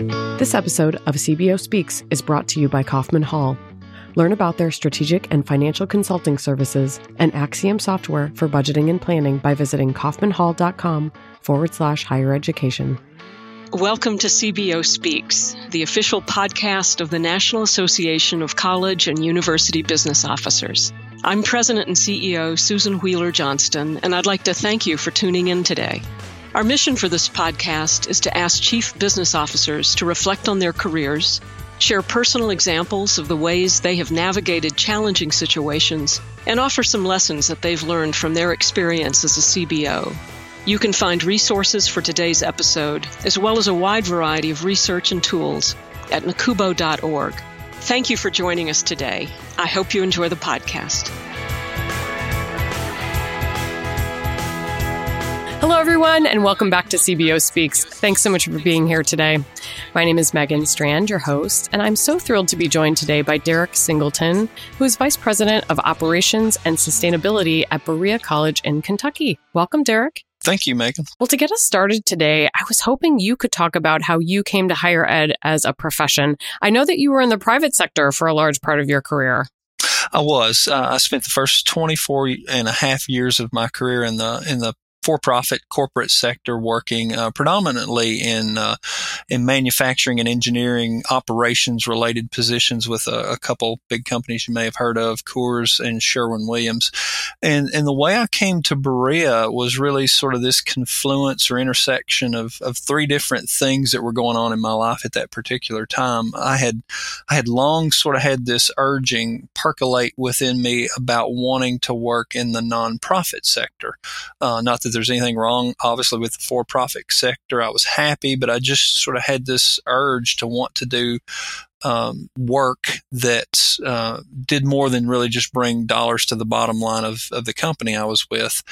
This episode of CBO Speaks is brought to you by Kaufman Hall. Learn about their strategic and financial consulting services and Axiom software for budgeting and planning by visiting kaufmanhall.com forward slash higher education. Welcome to CBO Speaks, the official podcast of the National Association of College and University Business Officers. I'm President and CEO Susan Whealler Johnston, and I'd like to thank you for tuning in today. Our mission for this podcast is to ask chief business officers to reflect on their careers, share personal examples of the ways they have navigated challenging situations, and offer some lessons that they've learned from their experience as a CBO. You can find resources for today's episode, as well as a wide variety of research and tools at nacubo.org. Thank you for joining us today. I hope you enjoy the podcast. Hello, everyone, and welcome back to CBO Speaks. Thanks so much for being here today. My name is Megan Strand, your host, and I'm so thrilled to be joined today by Derek Singleton, who is Vice President of Operations and Sustainability at Berea College in Kentucky. Welcome, Derek. Thank you, Megan. Well, to get us started today, I was hoping you could talk about how you came to higher ed as a profession. I know that you were in the private sector for a large part of your career. I was. Uh, I spent the first 24 and a half years of my career in the in the for-profit corporate sector working uh, predominantly in uh, in manufacturing and engineering operations related positions with a, a, couple big companies you may have heard of Coors and Sherwin Williams. And and the way I came to Berea was really sort of this confluence or intersection of, of three different things that were going on in my life at that particular time. I had I had long sort of had this urging percolate within me about wanting to work in the nonprofit sector. Uh, not that that there's anything wrong, obviously, with the for profit sector. I was happy, but I just sort of had this urge to want to do um, work that uh, did more than really just bring dollars to the bottom line of, of the company I was with.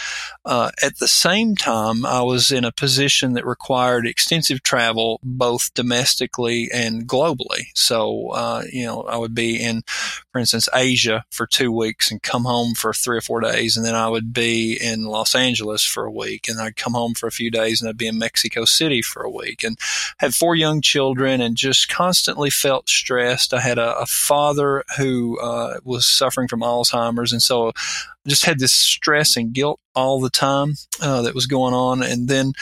Uh, at the same time, I was in a position that required extensive travel, both domestically and globally. So, uh, you know, I would be in, for instance, Asia for two weeks and come home for three or four days. And then I would be in Los Angeles for a week and I'd come home for a few days and I'd be in Mexico City for a week and had four young children and just constantly felt stressed. I had a, a father who uh, was suffering from Alzheimer's, and so just had this stress and guilt all the time uh, that was going on. And then,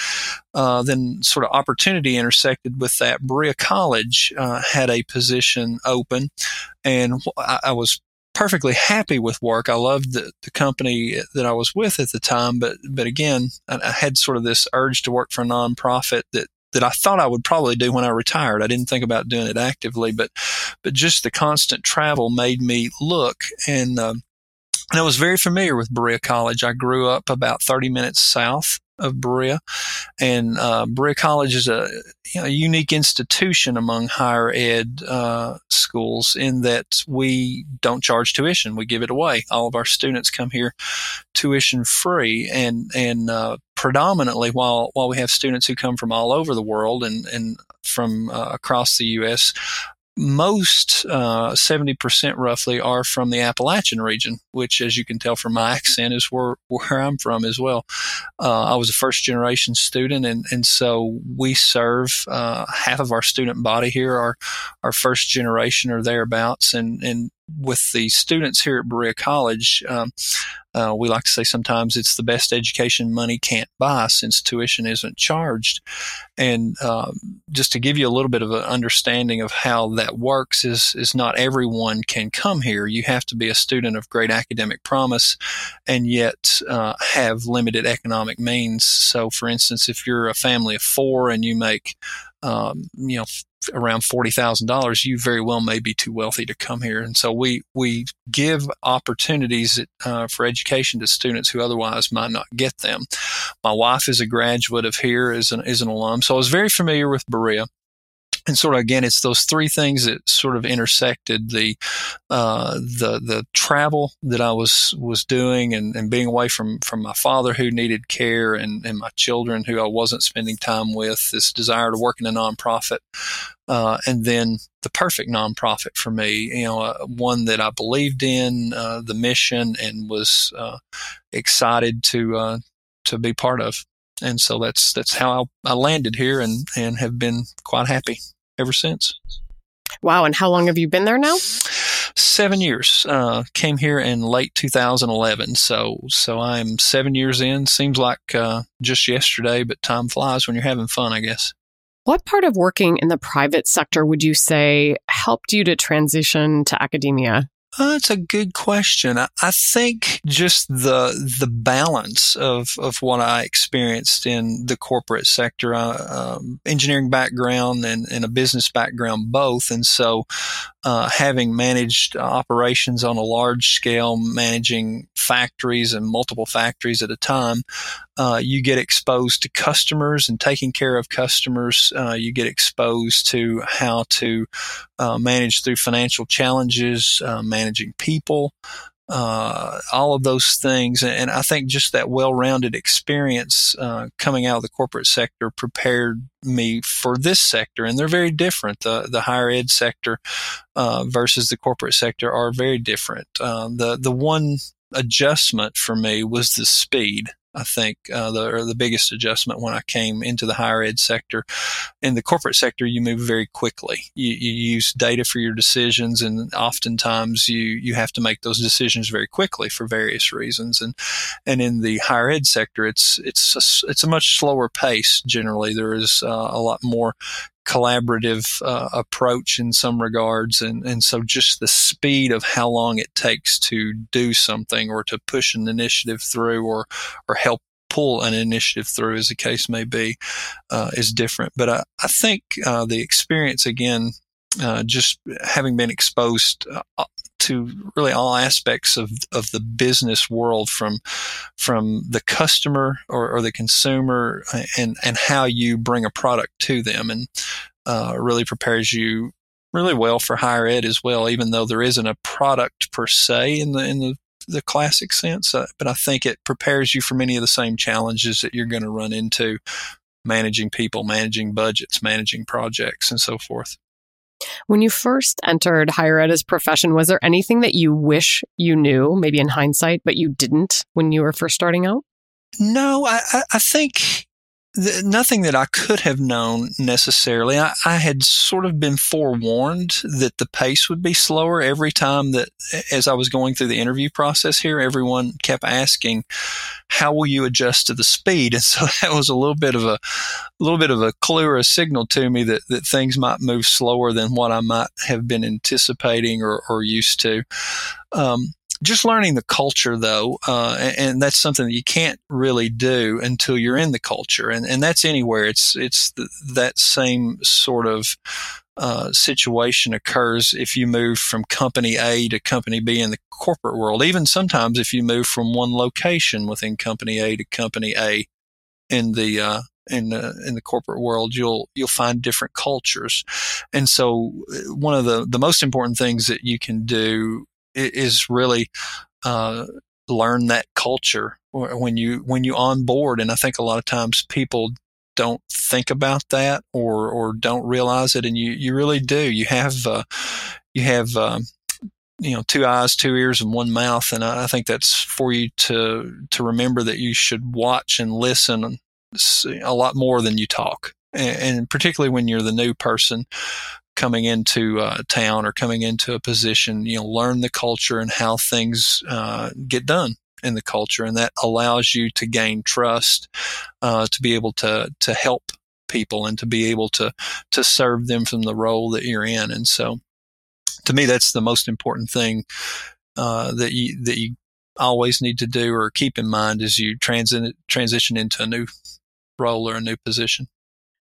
uh, then sort of opportunity intersected with that. Berea College uh, had a position open, and I, I was perfectly happy with work. I loved the, the, company that I was with at the time, but but again, I, I, had sort of this urge to work for a nonprofit that that I thought I would probably do when I retired. I didn't think about doing it actively, but but just the constant travel made me look and. Um, and I was very familiar with Berea College. I grew up about 30 minutes south of Berea, and uh, Berea College is a, you know, unique institution among higher ed uh, schools in that we don't charge tuition; we give it away. All of our students come here tuition free, and and uh, predominantly while while we have students who come from all over the world and and from uh, across the U.S most uh, 70% roughly are from the Appalachian region, which, as you can tell from my accent, is where, where I'm from as well. Uh, I was a first generation student, and, and so we serve uh, half of our student body here are, are first generation or thereabouts. And, and with the students here at Berea College, um, uh, we like to say sometimes it's the best education money can't buy since tuition isn't charged. And um, just to give you a little bit of an understanding of how that works is is not everyone can come here. You have to be a student of great academic promise, and yet uh, have limited economic means. So, for instance, if you're a family of four and you make um, you know around forty thousand dollars, you very well may be too wealthy to come here. And so we we give opportunities uh, for education to students who otherwise might not get them. My wife is a graduate of here, is an is an alum, so I was very familiar with Berea and sort of again, it's those three things that sort of intersected the uh, the the travel that I was was doing, and, and being away from from my father who needed care, and, and my children who I wasn't spending time with. This desire to work in a nonprofit, uh, and then the perfect nonprofit for me. You know, uh, one that I believed in uh, the mission and was uh, excited to uh, to be part of and so that's that's how I, I, landed here and and have been quite happy. Ever since. Wow. And how long have you been there now? Seven years. Uh, came here in late 2011. So, so I'm seven years in. Seems like uh, just yesterday, but time flies when you're having fun, I guess. What part of working in the private sector would you say helped you to transition to academia? Uh, that's a good question. I, I, think just the the balance of, of what I experienced in the corporate sector, uh, um, engineering background and, and a business background both, and so uh, having managed operations on a large scale, managing factories and multiple factories at a time, uh, you get exposed to customers and taking care of customers. Uh, you get exposed to how to uh, manage through financial challenges, uh, managing people, uh, all of those things. And I think just that well-rounded experience uh, coming out of the corporate sector prepared me for this sector. And they're very different. The the higher ed sector uh, versus the corporate sector are very different. Uh, the the one adjustment for me was the speed. I think uh, the the biggest adjustment when I came into the higher ed sector. In the corporate sector, you move very quickly. You, you use data for your decisions, and oftentimes you you have to make those decisions very quickly for various reasons. And and in the higher ed sector, it's it's a, it's a much slower pace. Generally, there is uh, a lot more collaborative uh, approach in some regards. And, and so just the speed of how long it takes to do something or to push an initiative through or, or help pull an initiative through, as the case may be, uh, is different. But I, I think uh, the experience, again, uh, just having been exposed uh, to really all aspects of, of the business world from from the customer or, or the consumer and and how you bring a product to them. And uh, really prepares you really well for higher ed as well even though there isn't a product per se in the in the the classic sense. Uh, but I think it prepares you for many of the same challenges that you're going to run into managing people managing budgets managing projects and so forth when you first entered higher ed as profession, was there anything that you wish you knew, maybe in hindsight, but you didn't when you were first starting out? No, I, I think nothing that I could have known necessarily. I, I, had sort of been forewarned that the pace would be slower every time that, as I was going through the interview process here, everyone kept asking, "How will you adjust to the speed?" And so that was a little bit of a, a little bit of a clue or a signal to me that that things might move slower than what I might have been anticipating or, or used to. Um, just learning the culture though, uh, and, and, that's something that you can't really do until you're in the culture, and and that's anywhere. It's it's the, that same sort of uh, situation occurs if you move from company A to company B in the corporate world. Even sometimes if you move from one location within company A to company A in the uh, in the in the corporate world, you'll you'll find different cultures, and so uh, one of the the most important things that you can do is really uh, learn that culture when you when you on board. And I think a lot of times people don't think about that or or don't realize it, and you you really do. You have uh, you have. Um, you know, two eyes, two ears, and one mouth, and I, I think that's for you to to remember that you should watch and listen a lot more than you talk and, particularly when you're the new person coming into uh, town or coming into a position, you know, learn the culture and how things uh, get done in the culture, and that allows you to gain trust, uh, to be able to to help people and to be able to to serve them from the role that you're in. And so, to me, that's the most important thing uh, that you that you always need to do or keep in mind as you transit transition into a new role or a new position.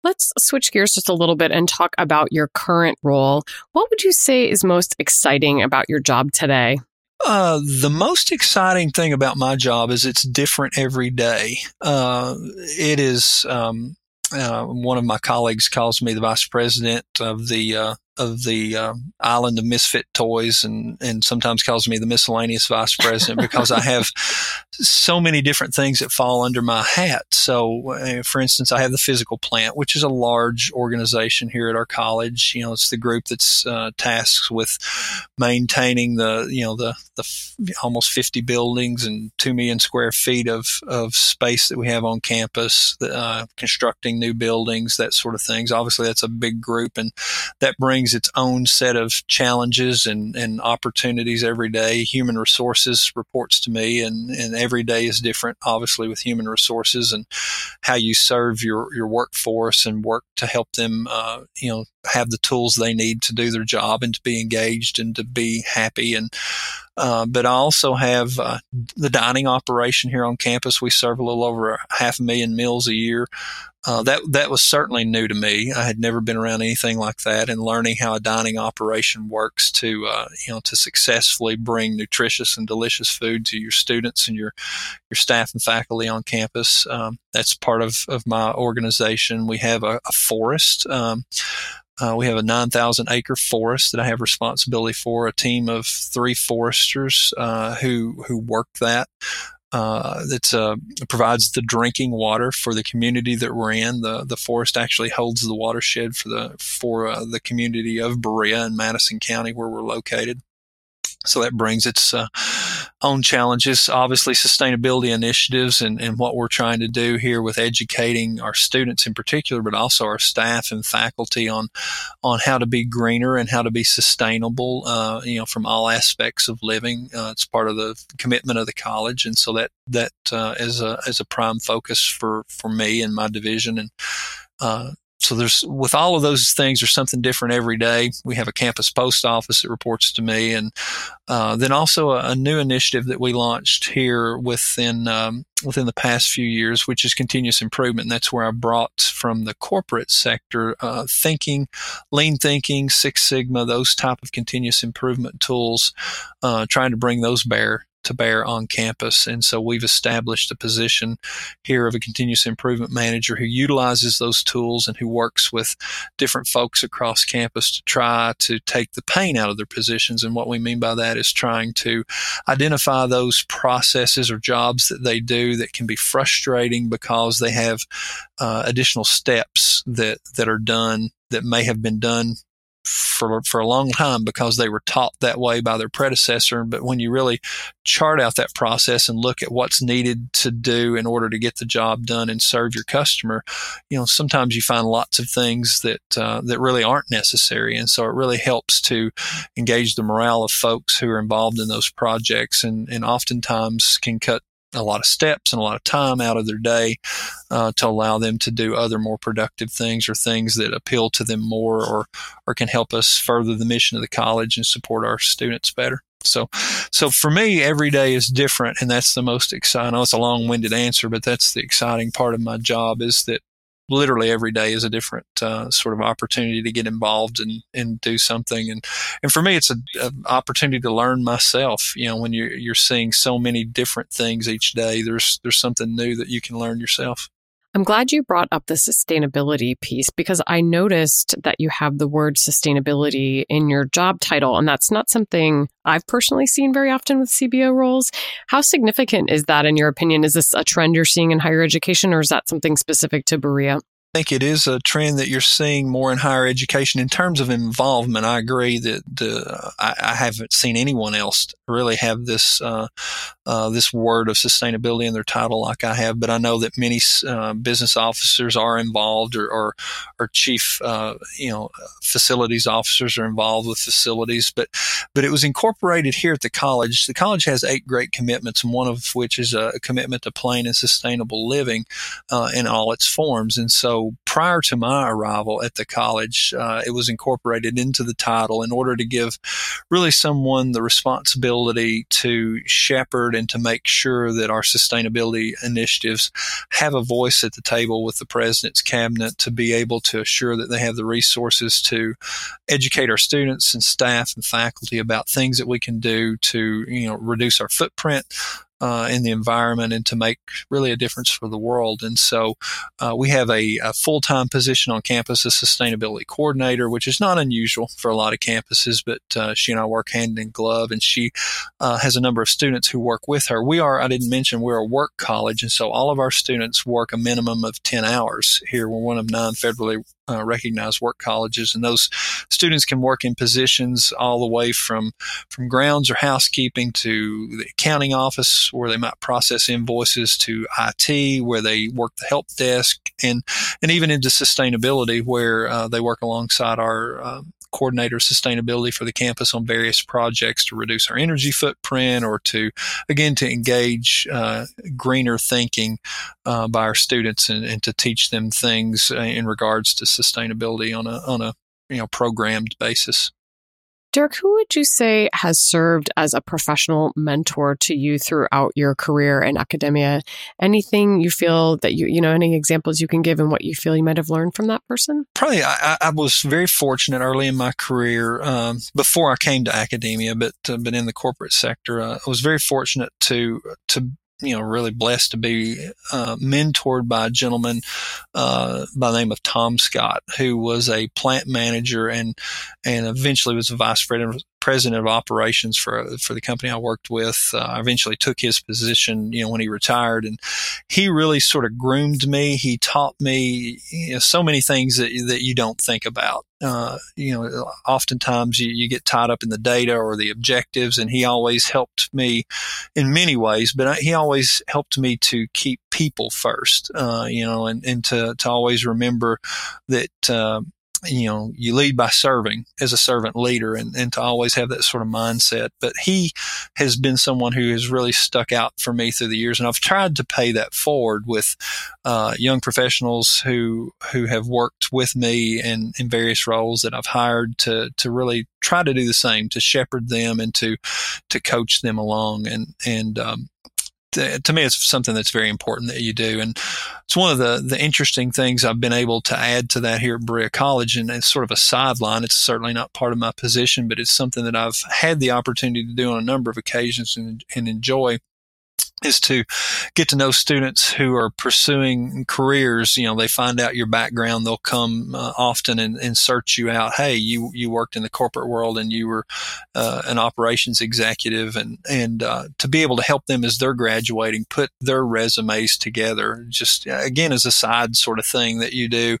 Let's switch gears just a little bit and talk about your current role. What would you say is most exciting about your job today? Uh, the most exciting thing about my job is it's different every day. Uh, it is um, uh, one of my colleagues calls me the vice president of the uh, of the um, island of misfit toys, and and sometimes calls me the miscellaneous vice president because I have so many different things that fall under my hat. So, uh, for instance, I have the physical plant, which is a large organization here at our college. You know, it's the group that's uh, tasked with maintaining the you know the the f- almost 50 buildings and two million square feet of of space that we have on campus, uh, constructing new buildings, that sort of things. Obviously, that's a big group, and that brings its own set of challenges and and opportunities every day. Human resources reports to me, and and every day is different, obviously, with human resources and how you serve your, your workforce and work to help them, uh, you know, have the tools they need to do their job and to be engaged and to be happy. And, uh, but I also have uh, the dining operation here on campus. We serve a little over half a million meals a year. Uh, that that was certainly new to me. I had never been around anything like that, and learning how a dining operation works to uh, you know to successfully bring nutritious and delicious food to your students and your your staff and faculty on campus. Um, that's part of of my organization. We have a, a forest. Um, uh, we have a 9,000 acre forest that I have responsibility for, a team of three foresters uh, who who work that. Uh, that uh, provides the drinking water for the community that we're in. The the forest actually holds the watershed for the for uh, the community of Berea in Madison County where we're located. So that brings its uh, own challenges, obviously sustainability initiatives and, and what we're trying to do here with educating our students in particular, but also our staff and faculty on, on how to be greener and how to be sustainable, uh, you know, from all aspects of living. Uh, it's part of the commitment of the college. And so that, that, uh, is a, is a prime focus for, for me and my division. And, uh, so there's with all of those things there's something different every day. We have a campus post office that reports to me and uh, then also a, a, new initiative that we launched here within um, within the past few years which is continuous improvement. And that's where i brought from the corporate sector uh, thinking lean thinking six sigma those type of continuous improvement tools uh, trying to bring those bear to bear on campus. And so we've established a position here of a continuous improvement manager who utilizes those tools and who works with different folks across campus to try to take the pain out of their positions. And what we mean by that is trying to identify those processes or jobs that they do that can be frustrating because they have uh, additional steps that, that are done that may have been done for for a long time because they were taught that way by their predecessor. But when you really chart out that process and look at what's needed to do in order to get the job done and serve your customer, you know sometimes you find lots of things that uh, that really aren't necessary, and so it really helps to engage the morale of folks who are involved in those projects, and and oftentimes can cut a lot of steps and a lot of time out of their day uh, to allow them to do other more productive things or things that appeal to them more or or can help us further the mission of the college and support our students better. So, so for me, every day is different, and that's the most exciting. I know it's a long-winded answer, but that's the exciting part of my job is that literally every day is a different uh, sort of opportunity to get involved and, and do something. And, and for me, it's an opportunity to learn myself. You know, when you're, you're seeing so many different things each day, there's, there's something new that you can learn yourself. I'm glad you brought up the sustainability piece because I noticed that you have the word sustainability in your job title, and that's not something I've personally seen very often with CBO roles. How significant is that, in your opinion? Is this a trend you're seeing in higher education, or is that something specific to Berea? I think it is a trend that you're seeing more in higher education in terms of involvement. I agree that uh, I, I, haven't seen anyone else really have this uh, uh, this word of sustainability in their title like I have, but I know that many uh, business officers are involved, or or, or chief uh, you know facilities officers are involved with facilities. But but it was incorporated here at the college. The college has eight great commitments, one of which is a commitment to plain and sustainable living uh, in all its forms, and so prior to my arrival at the college, uh, it was incorporated into the title in order to give really someone the responsibility to shepherd and to make sure that our sustainability initiatives have a voice at the table with the president's cabinet to be able to assure that they have the resources to educate our students and staff and faculty about things that we can do to you know reduce our footprint uh, in the environment and to make really a difference for the world. And so uh, we have a, a full time position on campus as sustainability coordinator, which is not unusual for a lot of campuses, but uh, she and I work hand in glove, and she uh, has a number of students who work with her. We are, I didn't mention, we're a work college, and so all of our students work a minimum of 10 hours here. We're one of nine federally uh, recognized work colleges, and those students can work in positions all the way from from grounds or housekeeping to the accounting office, where they might process invoices, to IT, where they work the help desk, and and even into sustainability, where uh, they work alongside our uh, coordinator of sustainability for the campus on various projects to reduce our energy footprint or to, again, to engage uh, greener thinking uh, by our students and, and, to teach them things uh, in regards to sustainability on a, on a you know, programmed basis. Derek, who would you say has served as a professional mentor to you throughout your career in academia? Anything you feel that you, you know, any examples you can give and what you feel you might have learned from that person? Probably, I, I was very fortunate early in my career, um, before I came to academia, but uh, in the corporate sector, uh, I was very fortunate to to you know, really blessed to be uh, mentored by a gentleman uh, by the name of Tom Scott, who was a plant manager and and eventually was a vice president of operations for for the company I worked with. Uh, I eventually took his position, you know, when he retired, and he really sort of groomed me. He taught me you know, so many things that that you don't think about. Uh, you know, oftentimes you, you get tied up in the data or the objectives, and he always helped me in many ways. But he always helped me to keep people first, uh, you know, and, and to to always remember that uh, you know, you lead by serving as a servant leader and, and to always have that sort of mindset. But he has been someone who has really stuck out for me through the years. And I've tried to pay that forward with uh, young professionals who who have worked with me in, in various roles that I've hired to to really try to do the same, to shepherd them and to to coach them along. And and um, to me, it's something that's very important that you do. And it's one of the, the interesting things I've been able to add to that here at Berea College. And it's sort of a sideline. It's certainly not part of my position, but it's something that I've had the opportunity to do on a number of occasions and, and enjoy is to get to know students who are pursuing careers. You know, they find out your background. They'll come uh, often and, and, search you out. Hey, you you worked in the corporate world and you were uh, an operations executive, and and uh, to be able to help them as they're graduating, put their resumes together. Just again, as a side sort of thing that you do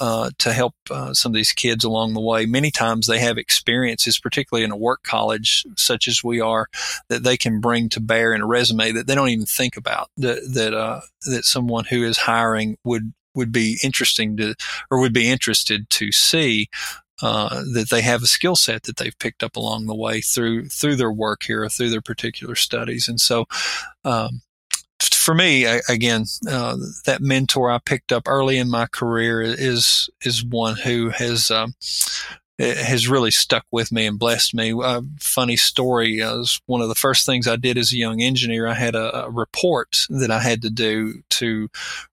uh, to help uh, some of these kids along the way. Many times they have experiences, particularly in a work college such as we are, that they can bring to bear in a resume that they don't even think about that that uh, that someone who is hiring would would be interesting to or would be interested to see uh, that they have a skill set that they've picked up along the way through through their work here or through their particular studies. And so um, for me again uh, that mentor I picked up early in my career is is one who has um, has really stuck with me and blessed me. A funny story uh, was one of the first things I did as a young engineer. I had a, a, report that I had to do to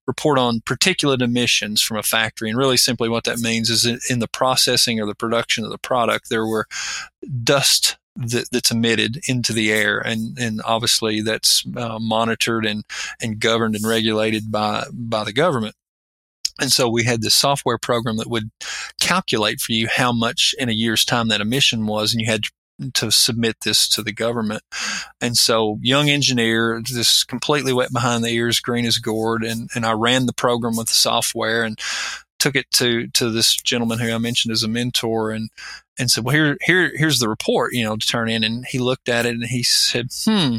report on particulate emissions from a factory. And really simply what that means is in the processing or the production of the product, there were dust that, that's emitted into the air, and and obviously that's uh, monitored and and governed and regulated by by the government. And so we had this software program that would calculate for you how much in a year's time that emission was, and you had to submit this to the government. And so, young engineer, just completely wet behind the ears, green as gourd, and and I ran the program with the software and took it to to this gentleman who I mentioned as a mentor, and and said, well, here here here's the report, you know, to turn in. And he looked at it and he said, hmm.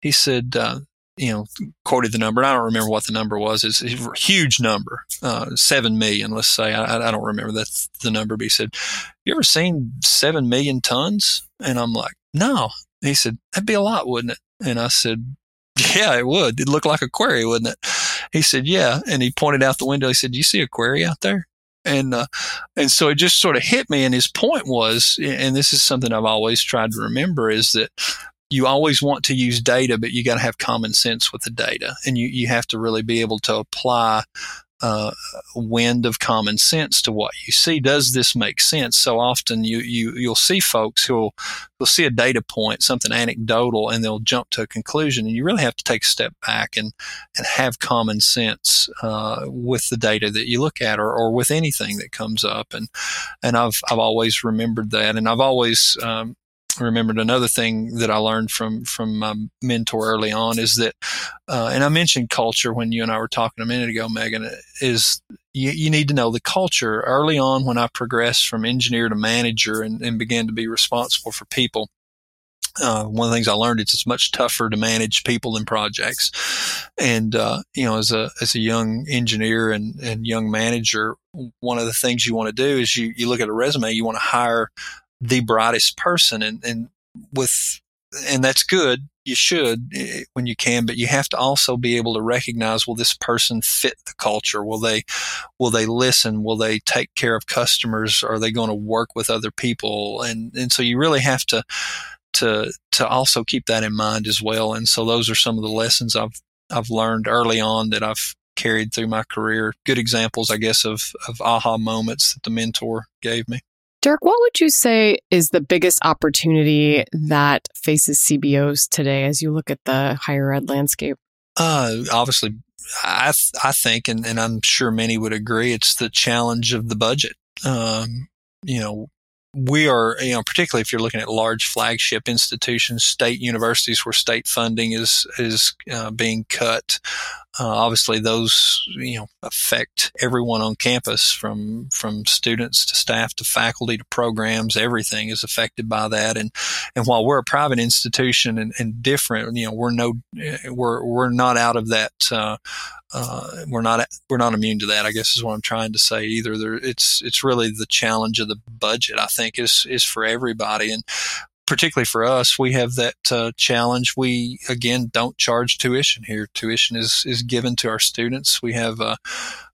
He said, uh, you know, quoted the number. I don't remember what the number was. It's a huge number, uh, seven million. Let's say I, I don't remember that's the number. But he said, "You ever seen seven million tons?" And I'm like, "No." He said, "That'd be a lot, wouldn't it?" And I said, "Yeah, it would. It'd look like a quarry, wouldn't it?" He said, "Yeah." And he pointed out the window. He said, "Do you see a quarry out there?" And uh, and so it just sort of hit me. And his point was, and this is something I've always tried to remember, is that you always want to use data, but you got to have common sense with the data, and you you have to really be able to apply uh, wind of common sense to what you see. Does this make sense? So often you, you, you'll see folks who'll, who'll see a data point, something anecdotal, and they'll jump to a conclusion. And you really have to take a step back and, and have common sense, uh, with the data that you look at or, or with anything that comes up. And, and I've, I've always remembered that. And I've always, um, remembered another thing that I learned from from my mentor early on is that, uh, and I mentioned culture when you and I were talking a minute ago, Megan, is you, you, need to know the culture early on when I progressed from engineer to manager and, and began to be responsible for people. Uh, one of the things I learned is it's much tougher to manage people than projects. And, uh, you know, as a, as a young engineer and, and young manager, one of the things you want to do is you, you look at a resume, you want to hire the brightest person and, and with, and that's good. You should eh, when you can, but you have to also be able to recognize, will this person fit the culture? Will they, will they listen? Will they take care of customers? Are they going to work with other people? And, and so you really have to, to, to also keep that in mind as well. And so those are some of the lessons I've, I've learned early on that I've carried through my career. Good examples, I guess, of, of aha moments that the mentor gave me. Derek, what would you say is the biggest opportunity that faces CBOs today as you look at the higher ed landscape? Uh, obviously, I th- I think, and, and I'm sure many would agree, it's the challenge of the budget. Um, you know, we are, you know, particularly if you're looking at large flagship institutions, state universities where state funding is is uh, being cut. Uh, obviously, those you know affect everyone on campus, from from students to staff to faculty to programs. Everything is affected by that. And and while we're a private institution and, and different, you know, we're no we're we're not out of that. Uh, uh, we're not we're not immune to that. I guess is what I'm trying to say. Either there, it's it's really the challenge of the budget. I think is is for everybody, and particularly for us, we have that uh, challenge. We again don't charge tuition here. Tuition is is given to our students. We have uh,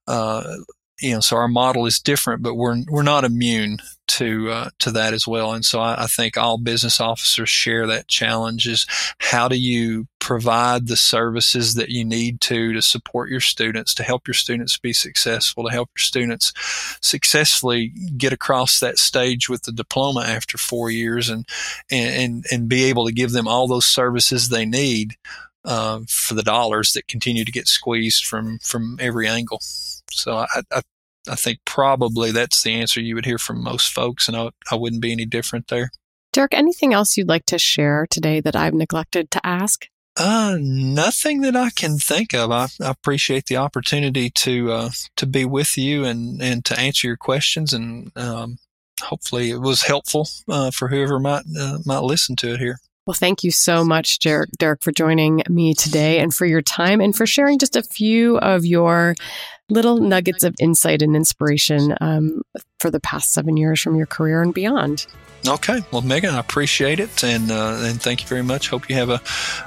uh, you know, so our model is different, but we're we're not immune to uh, to that as well. And so I, I, think all business officers share that challenge: is how do you provide the services that you need to to support your students, to help your students be successful, to help your students successfully get across that stage with the diploma after four years, and and and be able to give them all those services they need uh, for the dollars that continue to get squeezed from from every angle. So I, I, I think probably that's the answer you would hear from most folks, and I, I wouldn't be any different there. Derek, anything else you'd like to share today that I've neglected to ask? Uh, nothing that I can think of. I, I appreciate the opportunity to uh, to be with you and, and to answer your questions, and um, hopefully it was helpful uh, for whoever might uh, might listen to it here. Well, thank you so much, Derek, Derek, for joining me today and for your time and for sharing just a few of your little nuggets of insight and inspiration um, for the past seven years from your career and beyond. Okay. Well, Megan, I appreciate it. And, uh, and thank you very much. Hope you have a,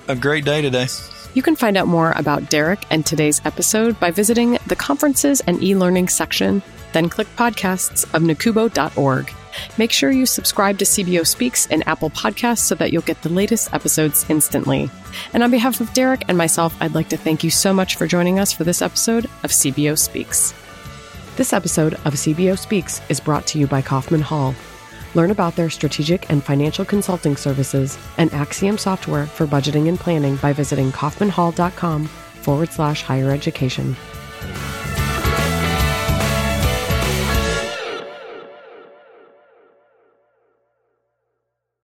a great day today. You can find out more about Derek and today's episode by visiting the conferences and e learning section, then click podcasts of nacubo.org. Make sure you subscribe to CBO Speaks in Apple Podcasts so that you'll get the latest episodes instantly. And on behalf of Derek and myself, I'd like to thank you so much for joining us for this episode of CBO Speaks. This episode of CBO Speaks is brought to you by Kaufman Hall. Learn about their strategic and financial consulting services and Axiom software for budgeting and planning by visiting kaufmanhall.com forward slash higher education.